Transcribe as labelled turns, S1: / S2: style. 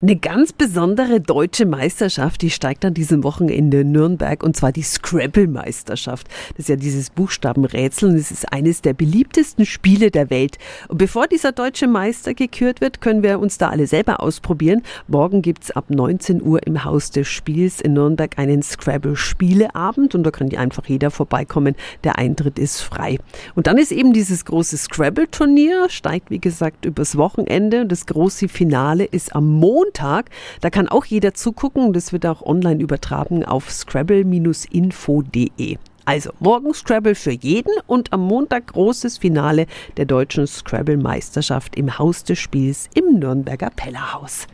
S1: Eine ganz besondere deutsche Meisterschaft, die steigt an diesem Wochenende in Nürnberg und zwar die Scrabble-Meisterschaft. Das ist ja dieses Buchstabenrätsel und es ist eines der beliebtesten Spiele der Welt. Und bevor dieser deutsche Meister gekürt wird, können wir uns da alle selber ausprobieren. Morgen gibt's ab 19 Uhr im Haus des Spiels in Nürnberg einen Scrabble-Spieleabend und da kann einfach jeder vorbeikommen. Der Eintritt ist frei. Und dann ist eben dieses große Scrabble-Turnier, steigt wie gesagt übers Wochenende und das große Finale ist am Montag Montag. Da kann auch jeder zugucken. Das wird auch online übertragen auf scrabble-info.de. Also morgen Scrabble für jeden und am Montag großes Finale der deutschen Scrabble-Meisterschaft im Haus des Spiels im Nürnberger Pellerhaus.